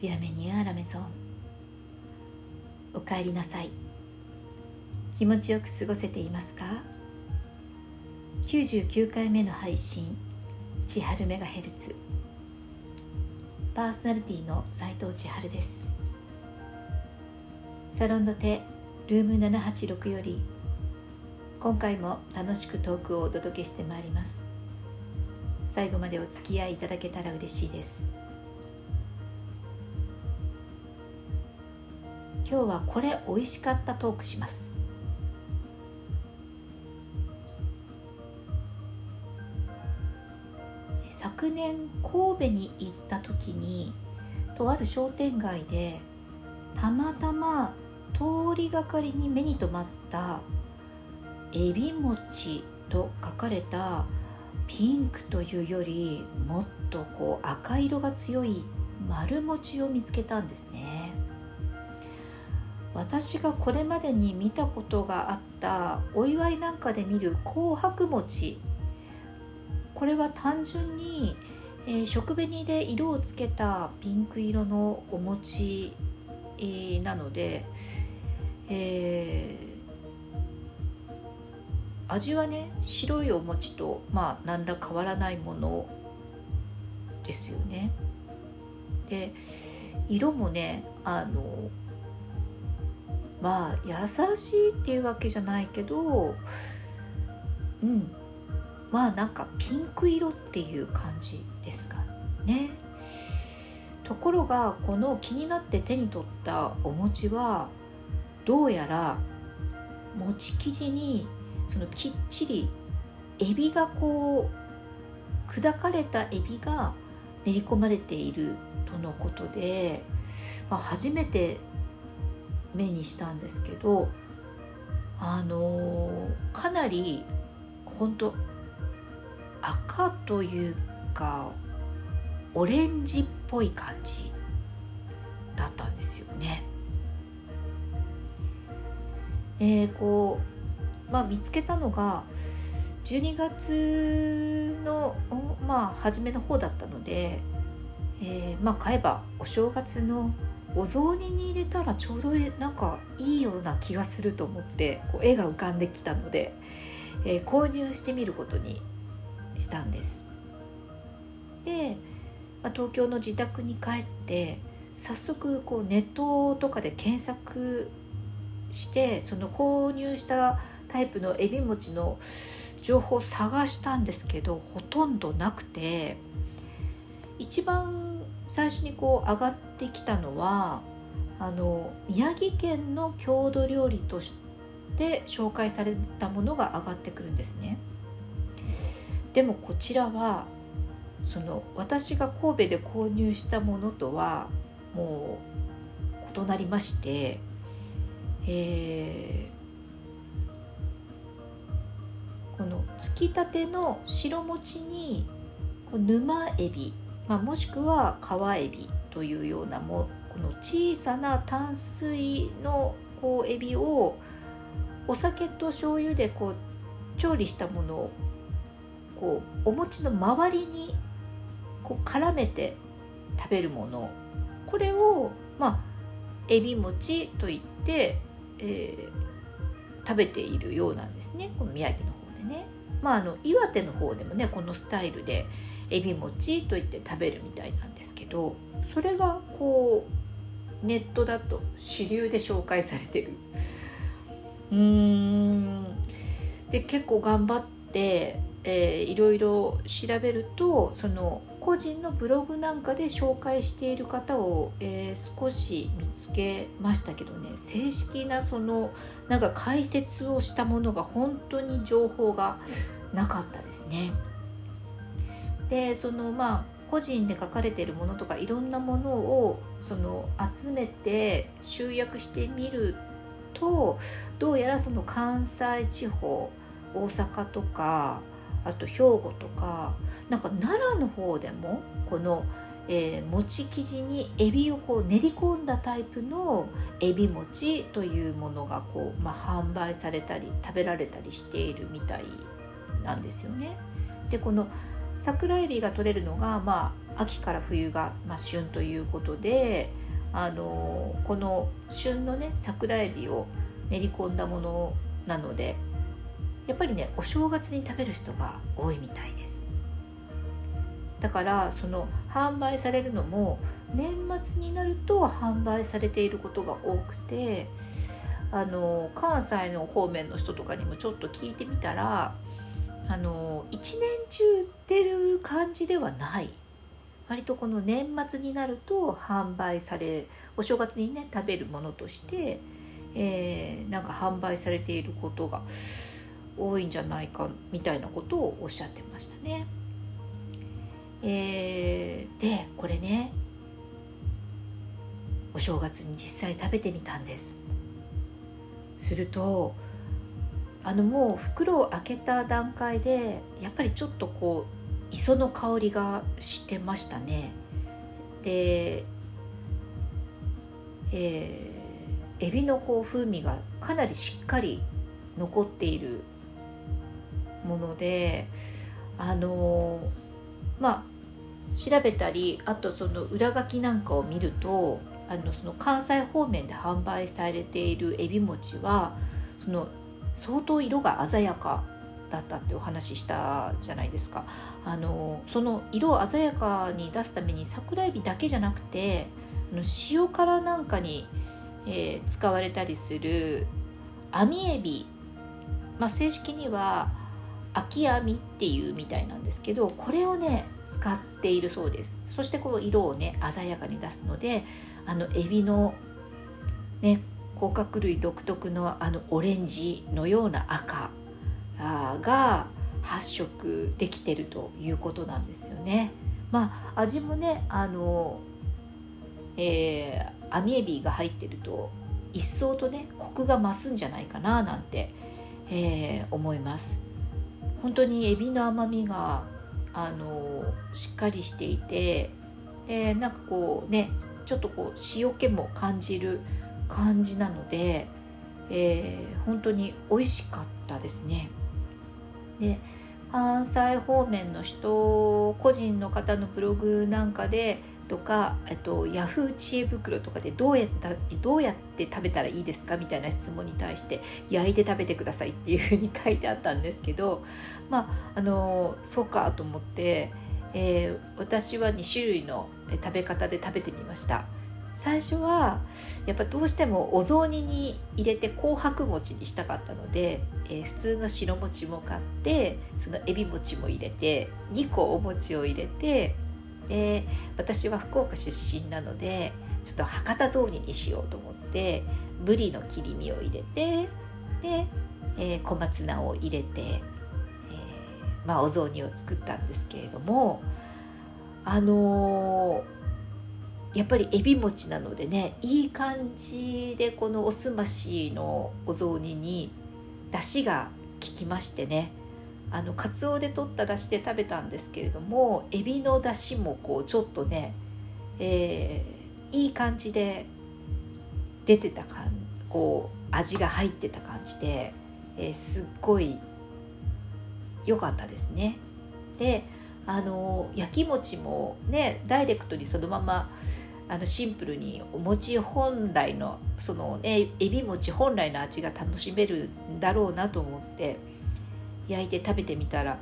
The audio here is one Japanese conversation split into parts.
ビアメニューアラメゾンおかえりなさい。気持ちよく過ごせていますか？99回目の配信千春メガヘルツ。パーソナリティの斉藤千春です。サロンの手ルーム786より今回も楽しくトークをお届けしてまいります。最後までお付き合いいただけたら嬉しいです。今日はこれ美味しかったトークします。昨年神戸に行った時にとある商店街でたまたま通りがかりに目に留まった「エビ餅」と書かれたピンクというよりもっとこう赤色が強い丸餅を見つけたんですね。私がこれまでに見たことがあったお祝いなんかで見る紅白餅これは単純に、えー、食紅で色をつけたピンク色のお餅、えー、なので、えー、味はね白いお餅とまあ何ら変わらないものですよね。で色もねあのまあ優しいっていうわけじゃないけどうん。まあなんかピンク色っていう感じですかね。ところがこの気になって手に取ったお餅はどうやら餅生地にそのきっちりエビがこう砕かれたエビが練り込まれているとのことで、まあ、初めて目にしたんですけどあの、かなり本当赤というかオレンジっぽい感じだったんですよね。えー、こうまあ見つけたのが12月のまあ初めの方だったので、えー、まあ買えばお正月のお雑煮に入れたらちょうどなんかいいような気がすると思ってこう絵が浮かんできたので、えー、購入してみることにしたんです。で、まあ、東京の自宅に帰って早速こうネットとかで検索してその購入したタイプのエビ餅の情報を探したんですけどほとんどなくて一番最初にこう上がってきたのはあの宮城県の郷土料理として紹介されたものが上がってくるんですね。でもこちらはその私が神戸で購入したものとはもう異なりまして、えー、このつきたての白餅に沼エビ、まあ、もしくは川エビというようなもこの小さな淡水のこうエビをお酒と醤油でこう調理したものをこうお餅の周りにこう絡めて食べるものこれをまあエビ餅といって、えー、食べているようなんですねこの宮城の方でね。まあ、あの岩手の方でもねこのスタイルでエビ餅といって食べるみたいなんですけどそれがこうネットだと主流で紹介されてる。うーん。で結構頑張ってえー、いろいろ調べるとその個人のブログなんかで紹介している方を、えー、少し見つけましたけどね。正式なそのなんか解説をしたものが本当に情報がなかったですね。でそのまあ個人で書かれているものとかいろんなものをその集めて集約してみるとどうやらその関西地方大阪とかあと兵庫とかなんか奈良の方でもこの、えー、餅生地にエビをこう練り込んだタイプのエビ餅というものがこう、まあ、販売されたり食べられたりしているみたいなんですよね。でこの桜エビが取れるのが、まあ秋から冬が、まあ、旬ということであのこの旬のね桜えびを練り込んだものなのでやっぱりねお正月に食べる人が多いみたいです。だからその販売されるのも年末になると販売されていることが多くてあの関西の方面の人とかにもちょっと聞いてみたらあの一年中出る感じではない割とこの年末になると販売されお正月にね食べるものとして、えー、なんか販売されていることが多いんじゃないかみたいなことをおっしゃってましたね。えー、でこれねお正月に実際食べてみたんですするとあのもう袋を開けた段階でやっぱりちょっとこう磯の香りがしてましたね。でえー、エビのこう風味がかなりしっかり残っているものであのまあ調べたりあとその裏書きなんかを見るとあのその関西方面で販売されているエビ餅はその相当色が鮮やかだったってお話ししたじゃないですか。あのその色を鮮やかに出すために桜エビだけじゃなくてあの塩辛なんかに、えー、使われたりする網エビ、まあ、正式には秋網っていうみたいなんですけどこれをね使っているそうです。そしてこの色をね鮮やかに出すのであのエビのね甲殻類独特のあのオレンジのような赤。が発色できてるということなんですよね。まあ味もねあの、えー、網エビが入ってると一層とねコクが増すんじゃないかななんて、えー、思います。本当にエビの甘みがあのしっかりしていて、えー、なんかこうねちょっとこう塩気も感じる感じなので、えー、本当に美味しかったですね。で関西方面の人個人の方のブログなんかでとか、えっと、ヤフー知恵袋とかでどうやってどうやって食べたらいいですか？みたいな質問に対して焼いて食べてくださいっていうふうに書いてあったんですけどまああのそうかと思って、えー、私は2種類の食べ方で食べてみました。最初はやっぱどうしてもお雑煮に入れて紅白餅にしたかったので、えー、普通の白餅も買ってそのエビ餅も入れて2個お餅を入れてで私は福岡出身なのでちょっと博多雑煮にしようと思ってぶりの切り身を入れてで、えー、小松菜を入れて、えー、まあ、お雑煮を作ったんですけれどもあのー、やっぱりエビ餅なのでねいい感じでこのおすましのお雑煮に出汁が効きましてねあのカツオで取った出汁で食べたんですけれどもエビの出汁もこうちょっとね、えー、いい感じで出てた感こう味が入ってた感じで、えー、すっごい良かったですね。であの焼き餅もねダイレクトにそのままあのシンプルにお餅本来のそのねエビ餅本来の味が楽しめるんだろうなと思って焼いて食べてみたら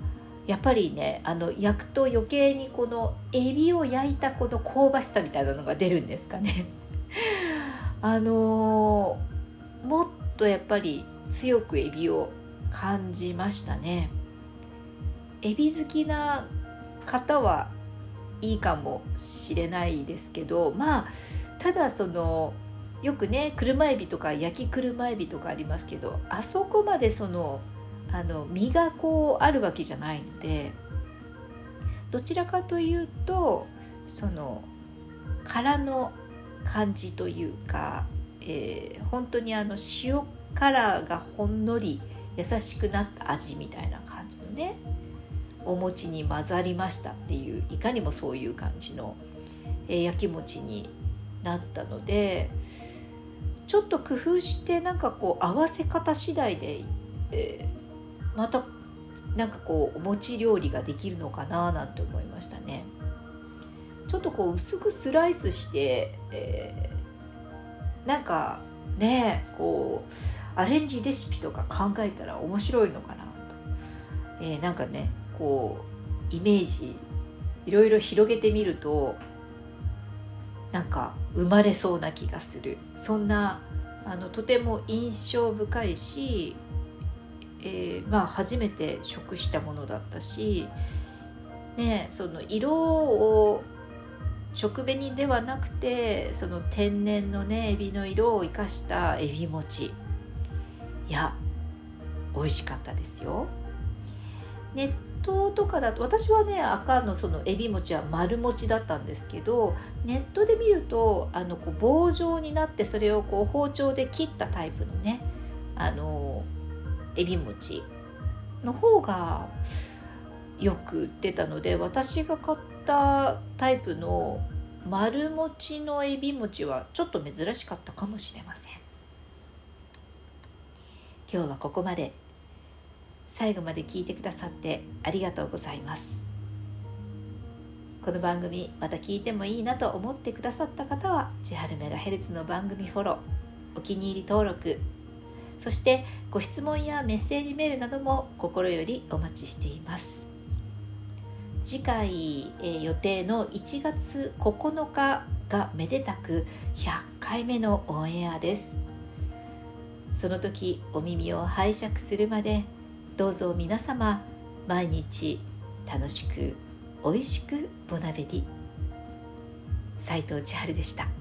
やっぱりねあの焼くと余計にこのエビを焼いたこの香ばしさみたいなのが出るんですかね。あのー、もっとやっぱり強くエビを感じましたね。エビ好きな方はいいかもしれないですけどまあただそのよくね車エビとか焼き車エビとかありますけどあそこまでそのあの身がこうあるわけじゃないのでどちらかというとその殻の感じというか、えー、本当にあの塩辛がほんのり優しくなった味みたいな感じのねお餅に混ざりましたっていういかにもそういう感じの、えー、焼き餅になったのでちょっと工夫してなんかこう合わせ方次第で、えまたなんかこうお餅料理ができるのかななんて思いましたね。ちょっとこう薄くスライスして、えー、なんかねこうアレンジレシピとか考えたら面白いのかなと、えー、なんかねこうイメージいろいろ広げてみるとなんか生まれそうな気がするそんなあのとても印象深いし、えー、まあ初めて食したものだったし、ね、その色を食紅ではなくてその天然のねエビの色を生かしたエビ餅いや美味しかったですよ。ネットとかだと私はね赤のそのエビ餅は丸餅だったんですけどネットで見るとあのこう棒状になってそれをこう包丁で切ったタイプのねあのエビ餅の方がよく売ってたので私が買ったタイプの丸餅のエビ餅はちょっと珍しかったかもしれません。今日はここまで。最後まで聞いてくださってありがとうございます。この番組また聞いてもいいなと思ってくださった方は千春メガヘルツの番組フォローお気に入り登録そしてご質問やメッセージメールなども心よりお待ちしています。次回、え、予定の1月9日がめでたく100回目のオンエアです。その時お耳を拝借するまでどうぞ皆様毎日楽しく美味しくボナベディ斉藤千春でした。